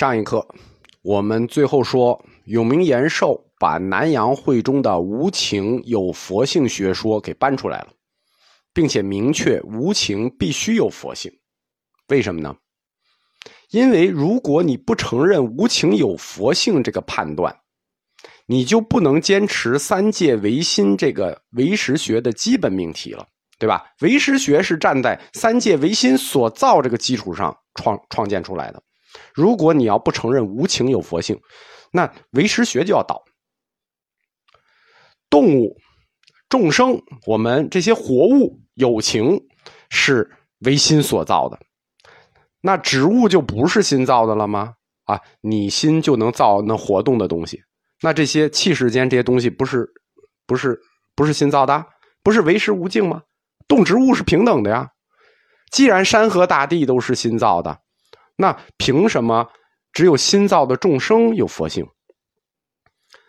上一课我们最后说，永明延寿把南阳会中的无情有佛性学说给搬出来了，并且明确无情必须有佛性。为什么呢？因为如果你不承认无情有佛性这个判断，你就不能坚持三界唯心这个唯识学的基本命题了，对吧？唯识学是站在三界唯心所造这个基础上创创建出来的。如果你要不承认无情有佛性，那唯识学就要倒。动物、众生，我们这些活物有情是唯心所造的，那植物就不是心造的了吗？啊，你心就能造那活动的东西，那这些气世间这些东西不是不是不是心造的，不是唯识无境吗？动植物是平等的呀。既然山河大地都是心造的。那凭什么只有新造的众生有佛性？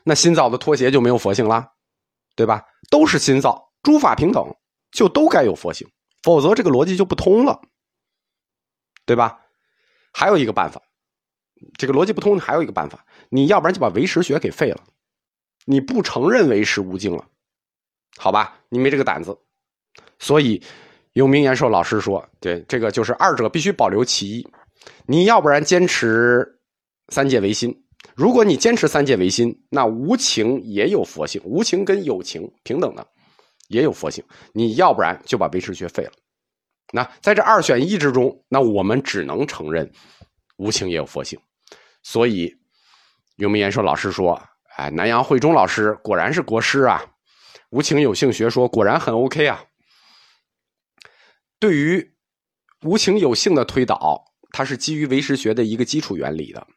那新造的拖鞋就没有佛性啦，对吧？都是新造，诸法平等，就都该有佛性，否则这个逻辑就不通了，对吧？还有一个办法，这个逻辑不通，还有一个办法，你要不然就把唯识学给废了，你不承认唯识无境了，好吧？你没这个胆子，所以永明延寿老师说，对这个就是二者必须保留其一。你要不然坚持三界唯心，如果你坚持三界唯心，那无情也有佛性，无情跟有情平等的，也有佛性。你要不然就把唯识学废了。那在这二选一之中，那我们只能承认无情也有佛性。所以永明延寿老师说：“哎，南阳慧中老师果然是国师啊，无情有性学说果然很 OK 啊。”对于无情有性的推导。它是基于唯识学的一个基础原理的，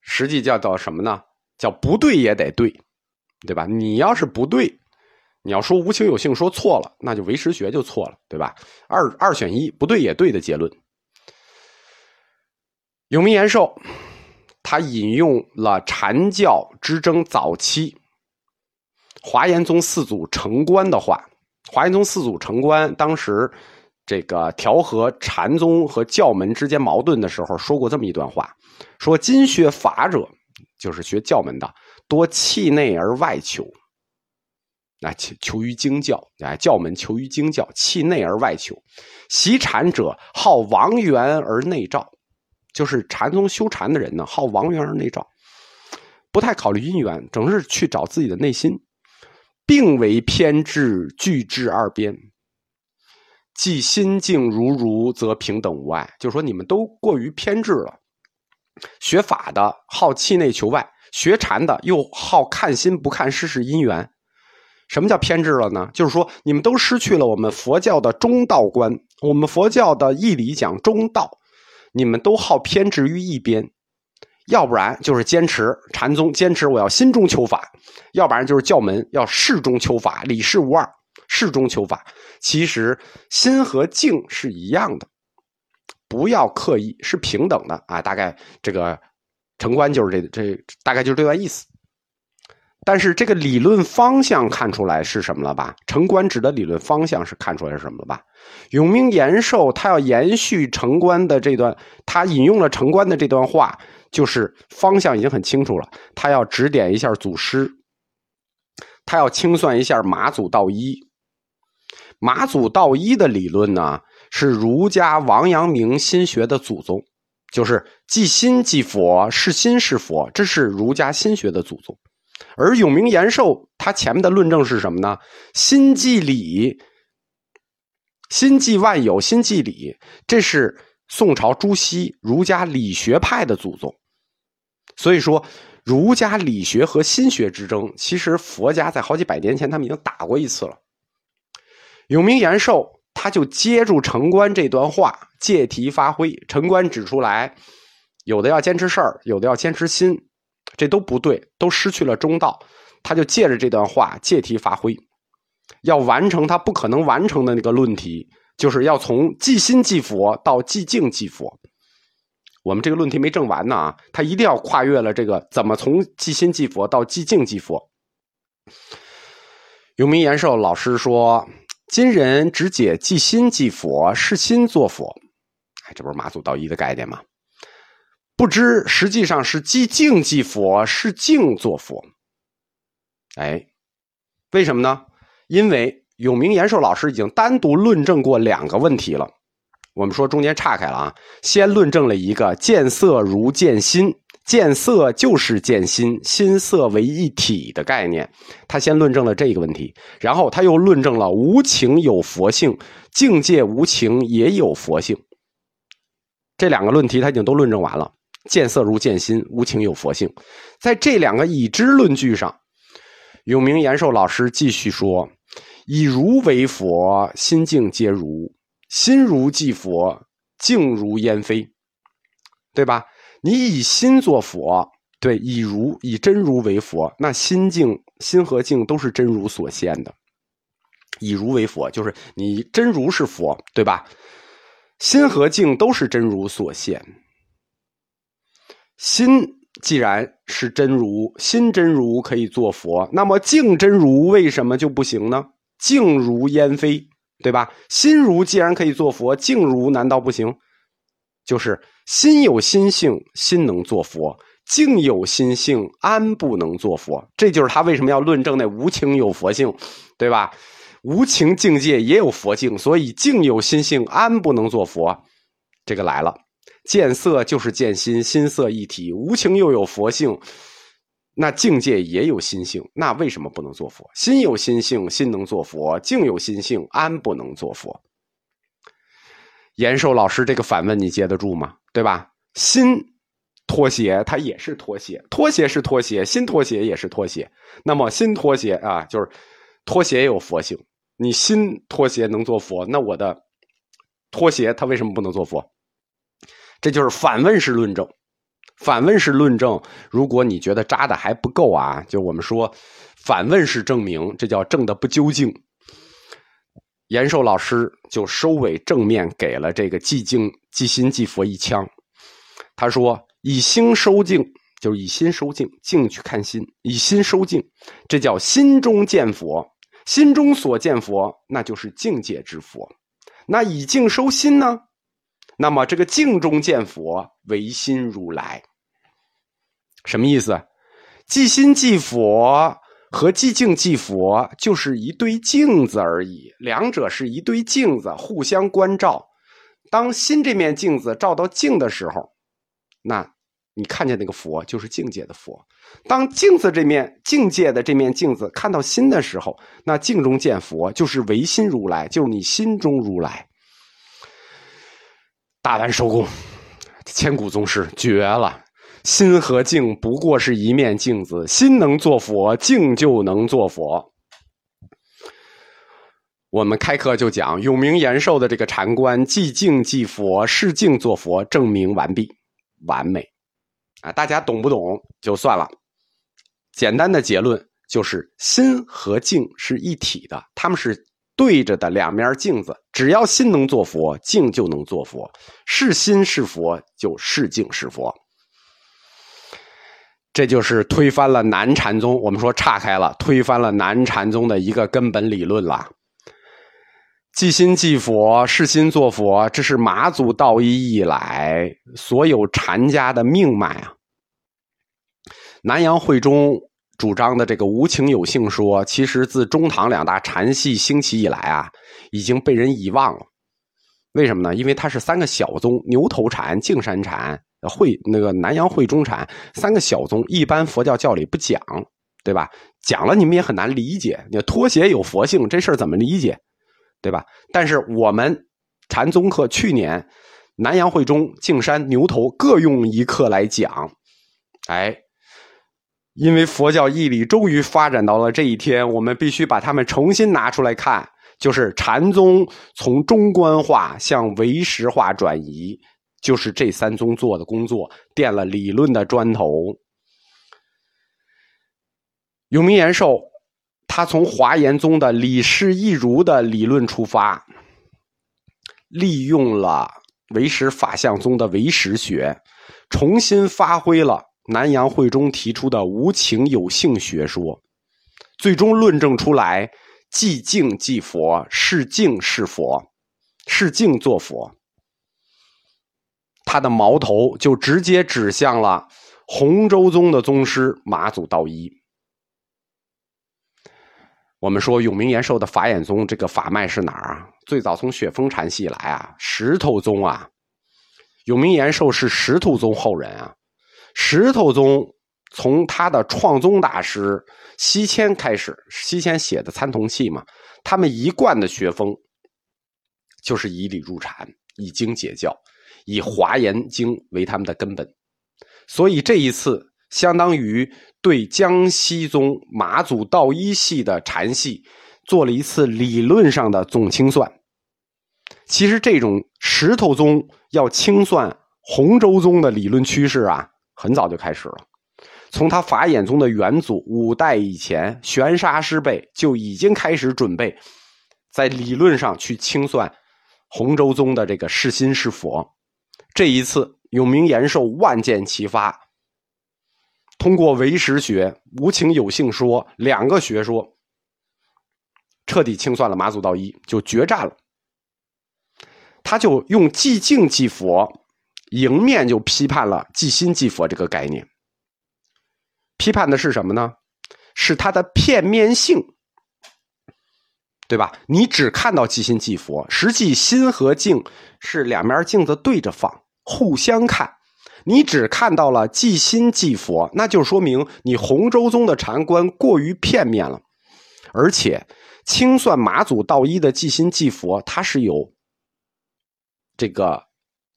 实际叫做什么呢？叫不对也得对，对吧？你要是不对，你要说无情有性说错了，那就唯识学就错了，对吧？二二选一，不对也对的结论。永明延寿他引用了禅教之争早期华严宗四祖成观的话，华严宗四祖成观当时。这个调和禅宗和教门之间矛盾的时候，说过这么一段话：说今学法者，就是学教门的，多气内而外求，啊求求于经教，啊教门求于经教，气内而外求；习禅者好王源而内照，就是禅宗修禅的人呢，好王源而内照，不太考虑因缘，整是去找自己的内心，并为偏执拒之二边。既心境如如，则平等无碍。就是说，你们都过于偏执了。学法的好气内求外，学禅的又好看心不看世事因缘。什么叫偏执了呢？就是说，你们都失去了我们佛教的中道观。我们佛教的义理讲中道，你们都好偏执于一边。要不然就是坚持禅宗，坚持我要心中求法；要不然就是教门要事中求法，理事无二。事中求法，其实心和境是一样的，不要刻意，是平等的啊。大概这个城关就是这这，大概就是这段意思。但是这个理论方向看出来是什么了吧？城关指的理论方向是看出来是什么了吧？永明延寿他要延续城关的这段，他引用了城关的这段话，就是方向已经很清楚了。他要指点一下祖师，他要清算一下马祖道一。马祖道一的理论呢，是儒家王阳明心学的祖宗，就是即心即佛，是心是佛，这是儒家心学的祖宗。而永明延寿他前面的论证是什么呢？心即理，心即万有，心即理，这是宋朝朱熹儒家理学派的祖宗。所以说，儒家理学和心学之争，其实佛家在好几百年前他们已经打过一次了。永明延寿，他就接住城关这段话，借题发挥。城关指出来，有的要坚持事儿，有的要坚持心，这都不对，都失去了中道。他就借着这段话借题发挥，要完成他不可能完成的那个论题，就是要从即心即佛到即静即佛。我们这个论题没证完呢啊，他一定要跨越了这个怎么从即心即佛到即静即佛。永明延寿老师说。今人只解即心即佛，是心作佛，哎，这不是马祖道一的概念吗？不知实际上是即静即佛，是静作佛。哎，为什么呢？因为永明延寿老师已经单独论证过两个问题了。我们说中间岔开了啊，先论证了一个见色如见心，见色就是见心，心色为一体的概念。他先论证了这个问题，然后他又论证了无情有佛性，境界无情也有佛性。这两个论题他已经都论证完了。见色如见心，无情有佛性。在这两个已知论据上，永明延寿老师继续说：“以如为佛，心境皆如；心如即佛，境如烟飞。”对吧？你以心作佛，对，以如以真如为佛，那心境、心和境都是真如所现的。以如为佛，就是你真如是佛，对吧？心和境都是真如所现。心既然是真如，心真如可以做佛，那么境真如为什么就不行呢？境如烟飞，对吧？心如既然可以做佛，境如难道不行？就是心有心性，心能做佛；境有心性，安不能做佛？这就是他为什么要论证那无情有佛性，对吧？无情境界也有佛境，所以境有心性，安不能做佛？这个来了。见色就是见心，心色一体，无情又有佛性，那境界也有心性，那为什么不能做佛？心有心性，心能做佛；境有心性，安不能做佛？延寿老师这个反问你接得住吗？对吧？心拖鞋，它也是拖鞋，拖鞋是拖鞋，新拖鞋也是拖鞋。那么新拖鞋啊，就是拖鞋也有佛性，你心拖鞋能做佛，那我的拖鞋它为什么不能做佛？这就是反问式论证，反问式论证。如果你觉得扎的还不够啊，就我们说反问式证明，这叫证的不究竟。延寿老师就收尾正面给了这个寂静寂心寂佛一枪。他说：“以心收静，就是以心收静，静去看心，以心收静，这叫心中见佛。心中所见佛，那就是境界之佛。那以静收心呢？”那么，这个静中见佛，唯心如来，什么意思？即心即佛和寂静即佛，就是一对镜子而已。两者是一对镜子，互相关照。当心这面镜子照到镜的时候，那你看见那个佛就是境界的佛；当镜子这面境界的这面镜子看到心的时候，那镜中见佛就是唯心如来，就是你心中如来。大完收工，千古宗师绝了！心和境不过是一面镜子，心能做佛，境就能做佛。我们开课就讲永明延寿的这个禅观，即静即佛，是静作佛，证明完毕，完美啊！大家懂不懂就算了。简单的结论就是，心和境是一体的，他们是。对着的两面镜子，只要心能做佛，镜就能做佛。是心是佛，就是镜是佛。这就是推翻了南禅宗。我们说岔开了，推翻了南禅宗的一个根本理论了。即心即佛，是心做佛，这是马祖道一以来所有禅家的命脉啊。南阳会中。主张的这个无情有性说，其实自中唐两大禅系兴起以来啊，已经被人遗忘了。为什么呢？因为它是三个小宗：牛头禅、净山禅、会那个南阳会中禅三个小宗。一般佛教教里不讲，对吧？讲了你们也很难理解。你脱鞋有佛性这事儿怎么理解，对吧？但是我们禅宗课去年南阳会中、净山、牛头各用一课来讲，哎。因为佛教义理终于发展到了这一天，我们必须把它们重新拿出来看。就是禅宗从中观化向唯识化转移，就是这三宗做的工作，垫了理论的砖头。永明延寿，他从华严宗的理事一如的理论出发，利用了唯识法相宗的唯识学，重新发挥了。南阳会中提出的无情有性学说，最终论证出来，即静即佛，是静是佛，是静作佛。他的矛头就直接指向了洪州宗的宗师马祖道一。我们说永明延寿的法眼宗这个法脉是哪儿啊？最早从雪峰禅系来啊，石头宗啊。永明延寿是石头宗后人啊。石头宗从他的创宗大师西迁开始，西迁写的《参同契》嘛，他们一贯的学风就是以理入禅，以经解教，以华严经为他们的根本。所以这一次。相当于对江西宗马祖道一系的禅系做了一次理论上的总清算。其实这种石头宗要清算洪州宗的理论趋势啊，很早就开始了。从他法眼宗的元祖五代以前，玄沙师辈就已经开始准备在理论上去清算洪州宗的这个是心是佛。这一次永明延寿万箭齐发。通过唯识学、无情有性说两个学说，彻底清算了马祖道一，就决战了。他就用寂静即佛，迎面就批判了寂心即佛这个概念。批判的是什么呢？是它的片面性，对吧？你只看到即心即佛，实际心和镜是两面镜子对着放，互相看。你只看到了即心即佛，那就说明你洪州宗的禅观过于片面了。而且清算马祖道一的即心即佛，它是有这个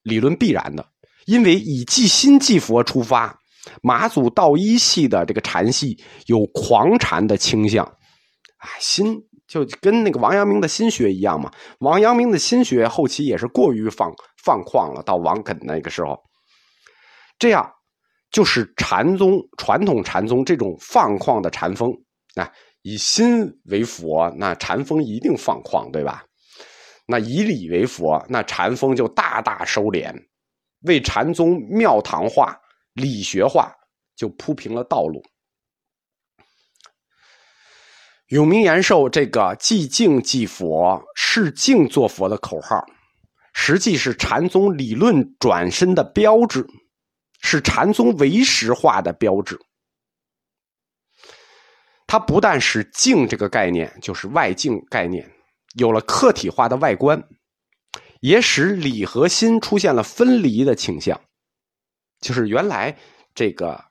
理论必然的，因为以即心即佛出发，马祖道一系的这个禅系有狂禅的倾向。啊，心就跟那个王阳明的心学一样嘛。王阳明的心学后期也是过于放放旷了，到王肯那个时候。这样，就是禅宗传统禅宗这种放旷的禅风啊，以心为佛，那禅风一定放旷，对吧？那以理为佛，那禅风就大大收敛，为禅宗庙堂化、理学化就铺平了道路。永明延寿这个“寂静即佛，是静作佛”的口号，实际是禅宗理论转身的标志。是禅宗唯识化的标志。它不但使境这个概念，就是外境概念，有了客体化的外观，也使理和心出现了分离的倾向。就是原来这个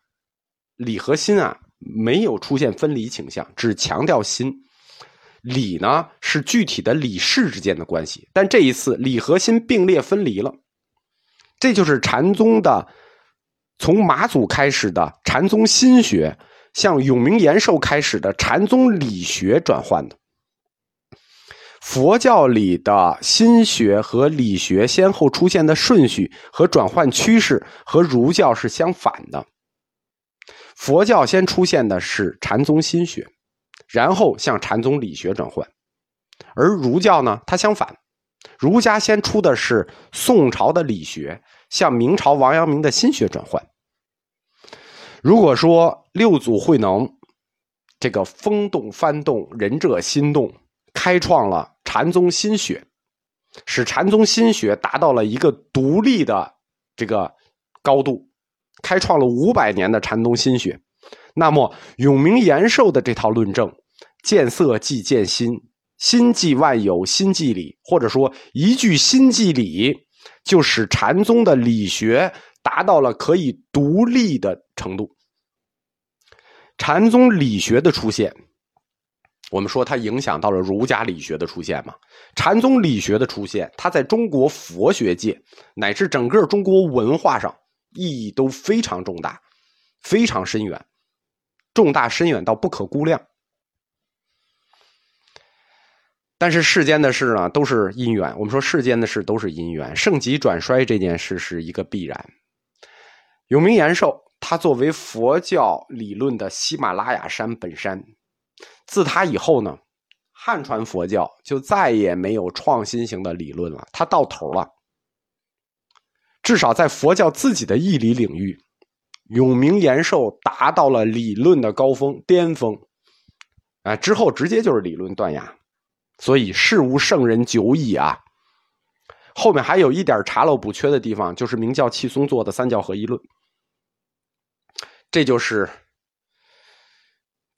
理和心啊，没有出现分离倾向，只强调心。理呢是具体的理事之间的关系，但这一次理和心并列分离了。这就是禅宗的。从马祖开始的禅宗心学，向永明延寿开始的禅宗理学转换的。佛教里的心学和理学先后出现的顺序和转换趋势和儒教是相反的。佛教先出现的是禅宗心学，然后向禅宗理学转换，而儒教呢，它相反，儒家先出的是宋朝的理学，向明朝王阳明的心学转换。如果说六祖慧能这个风动幡动，仁者心动，开创了禅宗心学，使禅宗心学达到了一个独立的这个高度，开创了五百年的禅宗心学。那么永明延寿的这套论证，见色即见心，心即万有，心即理，或者说一句心即理，就使禅宗的理学。达到了可以独立的程度。禅宗理学的出现，我们说它影响到了儒家理学的出现嘛？禅宗理学的出现，它在中国佛学界乃至整个中国文化上意义都非常重大，非常深远，重大深远到不可估量。但是世间的事呢，都是因缘。我们说世间的事都是因缘，盛极转衰这件事是一个必然。永明延寿，他作为佛教理论的喜马拉雅山本山，自他以后呢，汉传佛教就再也没有创新型的理论了，他到头了。至少在佛教自己的义理领域，永明延寿达到了理论的高峰巅峰，啊，之后直接就是理论断崖，所以世无圣人久矣啊。后面还有一点查漏补缺的地方，就是明教契松做的三教合一论。这就是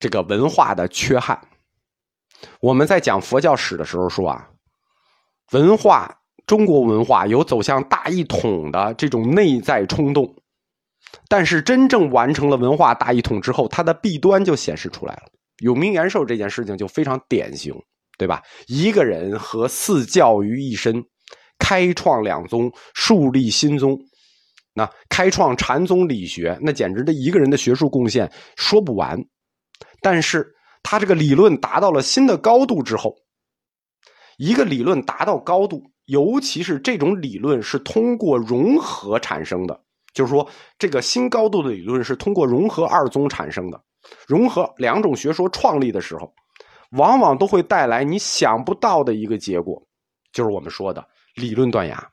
这个文化的缺憾。我们在讲佛教史的时候说啊，文化中国文化有走向大一统的这种内在冲动，但是真正完成了文化大一统之后，它的弊端就显示出来了。永明延寿这件事情就非常典型，对吧？一个人和四教于一身，开创两宗，树立新宗。那开创禅宗理学，那简直的一个人的学术贡献说不完。但是他这个理论达到了新的高度之后，一个理论达到高度，尤其是这种理论是通过融合产生的，就是说这个新高度的理论是通过融合二宗产生的，融合两种学说创立的时候，往往都会带来你想不到的一个结果，就是我们说的理论断崖。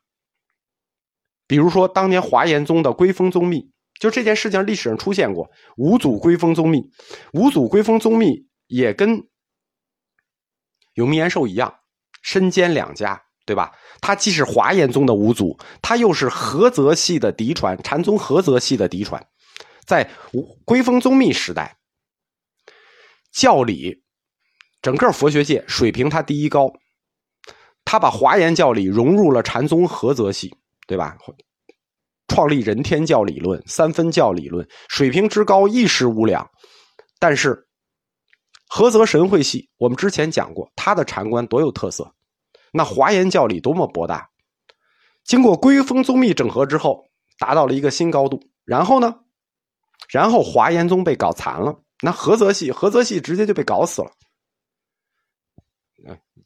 比如说，当年华严宗的归峰宗密，就这件事情历史上出现过。五祖归峰宗密，五祖归峰宗密也跟永明延寿一样，身兼两家，对吧？他既是华严宗的五祖，他又是菏泽系的嫡传，禅宗菏泽系的嫡传。在归峰宗密时代，教理整个佛学界水平他第一高，他把华严教理融入了禅宗菏泽系。对吧？创立人天教理论、三分教理论，水平之高一时无两。但是，菏泽神会系，我们之前讲过，他的禅观多有特色。那华严教理多么博大，经过归峰宗密整合之后，达到了一个新高度。然后呢？然后华严宗被搞残了，那菏泽系，菏泽系直接就被搞死了。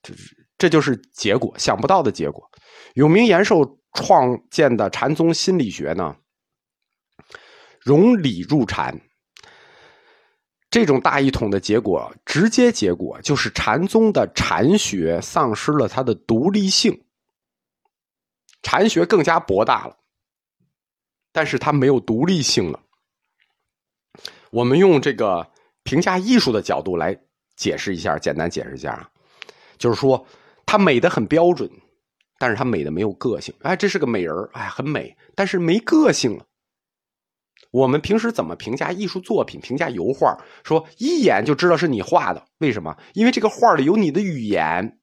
这是这就是结果，想不到的结果。永明延寿。创建的禅宗心理学呢，融理入禅，这种大一统的结果，直接结果就是禅宗的禅学丧失了它的独立性，禅学更加博大了，但是它没有独立性了。我们用这个评价艺术的角度来解释一下，简单解释一下啊，就是说她美的很标准。但是她美的没有个性，哎，这是个美人哎，很美，但是没个性了。我们平时怎么评价艺术作品？评价油画，说一眼就知道是你画的，为什么？因为这个画里有你的语言，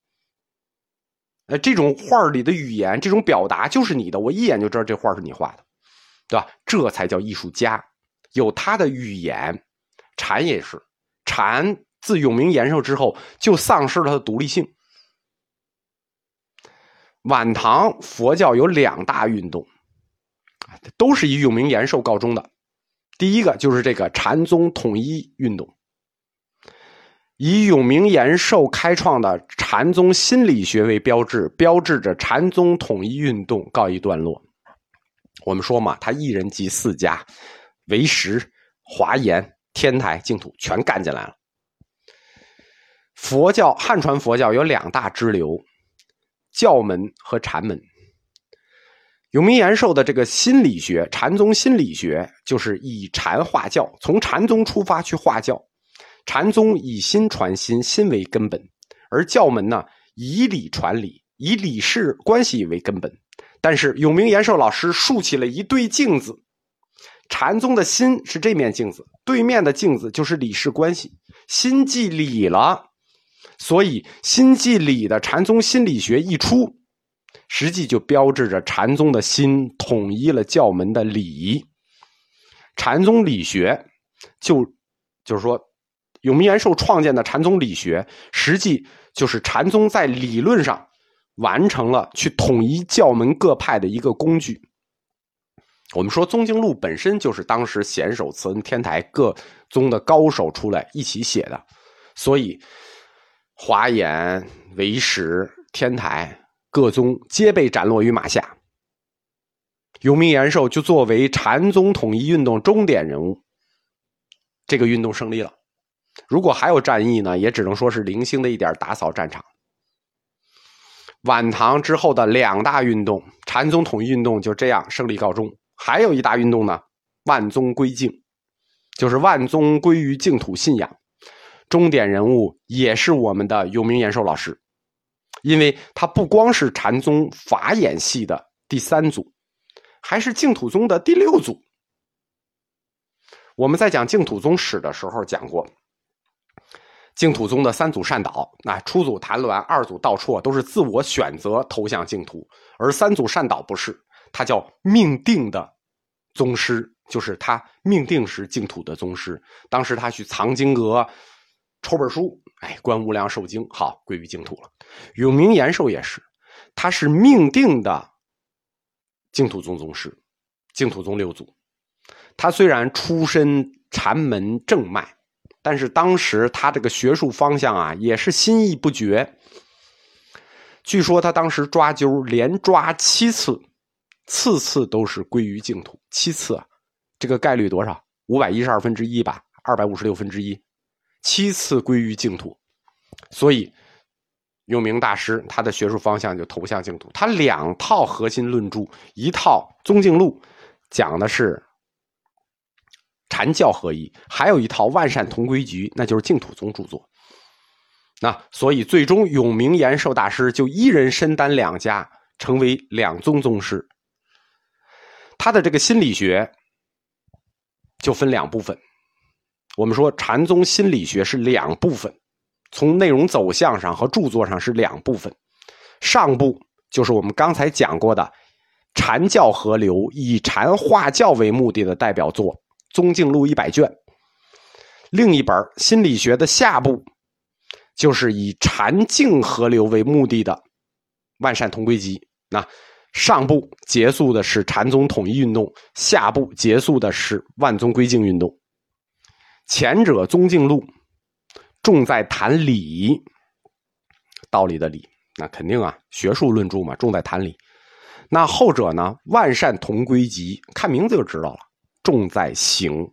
呃，这种画里的语言，这种表达就是你的，我一眼就知道这画是你画的，对吧？这才叫艺术家，有他的语言。禅也是，禅自永明延寿之后就丧失了它的独立性。晚唐佛教有两大运动，都是以永明延寿告终的。第一个就是这个禅宗统一运动，以永明延寿开创的禅宗心理学为标志，标志着禅宗统一运动告一段落。我们说嘛，他一人集四家，唯识、华严、天台、净土全干进来了。佛教汉传佛教有两大支流。教门和禅门，永明延寿的这个心理学，禅宗心理学就是以禅化教，从禅宗出发去化教。禅宗以心传心，心为根本；而教门呢，以理传理，以理事关系为根本。但是永明延寿老师竖起了一对镜子，禅宗的心是这面镜子，对面的镜子就是理事关系。心即理了。所以，心即理的禅宗心理学一出，实际就标志着禅宗的心统一了教门的理。禅宗理学，就就是说，永明延寿创建的禅宗理学，实际就是禅宗在理论上完成了去统一教门各派的一个工具。我们说，宗经录本身就是当时显首慈恩天台各宗的高手出来一起写的，所以。华严、唯识、天台各宗皆被斩落于马下，永明延寿就作为禅宗统一运动终点人物。这个运动胜利了，如果还有战役呢，也只能说是零星的一点打扫战场。晚唐之后的两大运动，禅宗统一运动就这样胜利告终。还有一大运动呢，万宗归净，就是万宗归于净土信仰。终点人物也是我们的永明延寿老师，因为他不光是禅宗法眼系的第三组，还是净土宗的第六组。我们在讲净土宗史的时候讲过，净土宗的三祖善导，那初祖谭鸾，二祖道绰都是自我选择投向净土，而三祖善导不是，他叫命定的宗师，就是他命定是净土的宗师。当时他去藏经阁抽本书，哎，观无量寿经，好归于净土了。永明延寿也是，他是命定的净土宗宗师，净土宗六祖。他虽然出身禅门正脉，但是当时他这个学术方向啊，也是心意不绝。据说他当时抓阄连抓七次，次次都是归于净土。七次啊，这个概率多少？五百一十二分之一吧，二百五十六分之一，七次归于净土。所以永明大师他的学术方向就投向净土。他两套核心论著，一套《宗敬录》，讲的是。禅教合一，还有一套万善同归局，那就是净土宗著作。那所以最终永明延寿大师就一人身担两家，成为两宗宗师。他的这个心理学就分两部分。我们说禅宗心理学是两部分，从内容走向上和著作上是两部分。上部就是我们刚才讲过的禅教合流，以禅化教为目的的代表作。《宗敬录》一百卷，另一本心理学的下部，就是以禅净合流为目的的《万善同归集》。那上部结束的是禅宗统一运动，下部结束的是万宗归净运动。前者《宗敬录》重在谈理，道理的理，那肯定啊，学术论著嘛，重在谈理。那后者呢，《万善同归集》，看名字就知道了。重在行，